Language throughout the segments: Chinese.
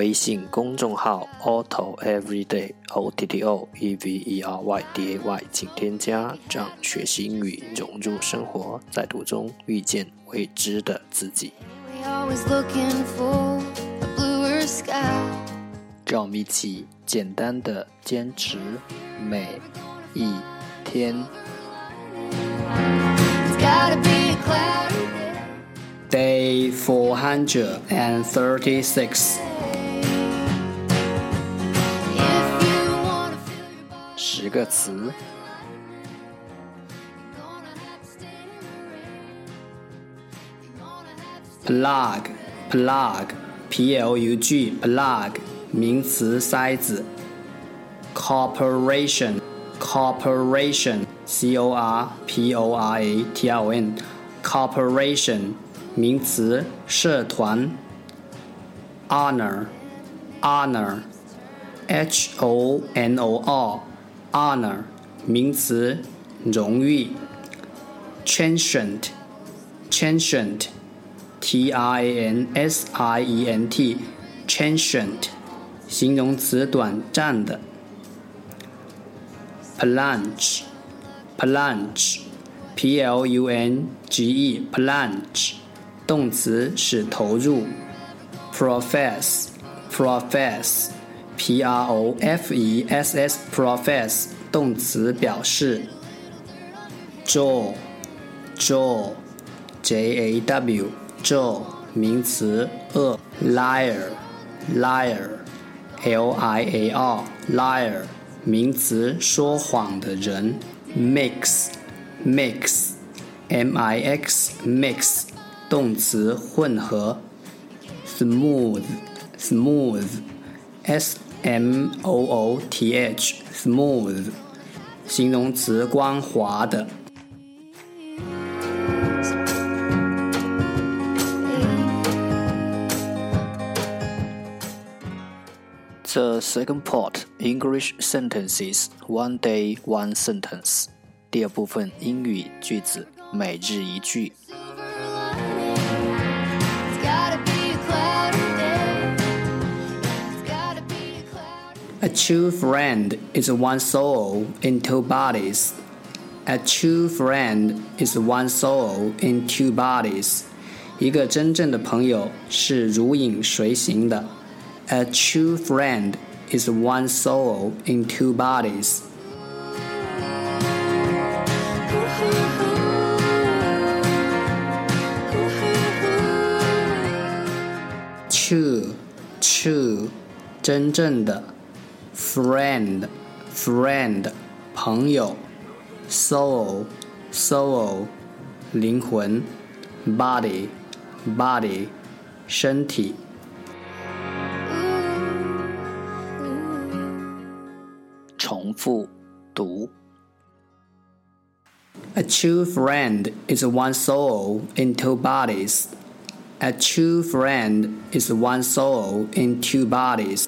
微信公众号 Otto Everyday O T T O E V E R Y D A Y，请添加，让学习英语融入生活，在途中遇见未知的自己。让我们一起简单的坚持每一天。Day four hundred and thirty-six。十个词。plug，plug，p-l-u-g，plug，名词，塞子。corporation，corporation，c-o-r-p-o-r-a-t-i-o-n，corporation，名词，社团。honor，honor，h-o-n-o-r。Honor 名词，荣誉。transient，transient，t r a n s i e n t，transient 形容词，短暂的。plunge，plunge，p l u n g e，plunge 动词，使投入。profess，profess。P R O F E S S profess 动词表示。jaw，jaw J A W jaw 名词恶。liar，liar L I A R liar 名词说谎的人。mix，mix M I X mix 动词混合。smooth，smooth S M O O T H smooth 形容词光滑的。The second part English sentences one day one sentence 第二部分英语句子每日一句。 A true friend is one soul in two bodies. A true friend is one soul in two bodies. 一个真正的朋友是如影随形的。A true friend is one soul in two bodies. True, true，真正的。 friend friend 朋友，soul soul 灵魂，body body 身体。重复读。A true friend is one soul in two bodies. A true friend is one soul in two bodies.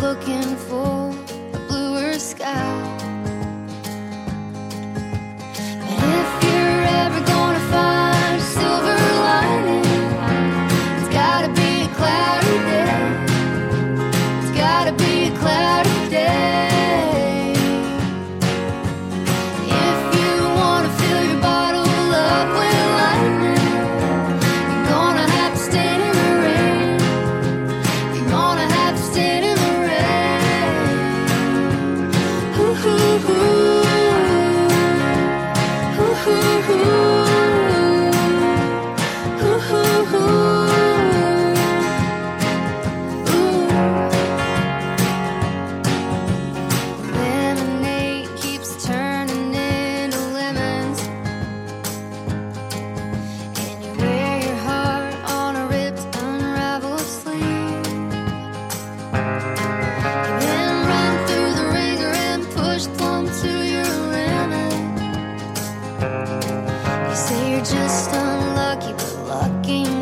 looking for a bluer sky. You say you're just unlucky, but lucky.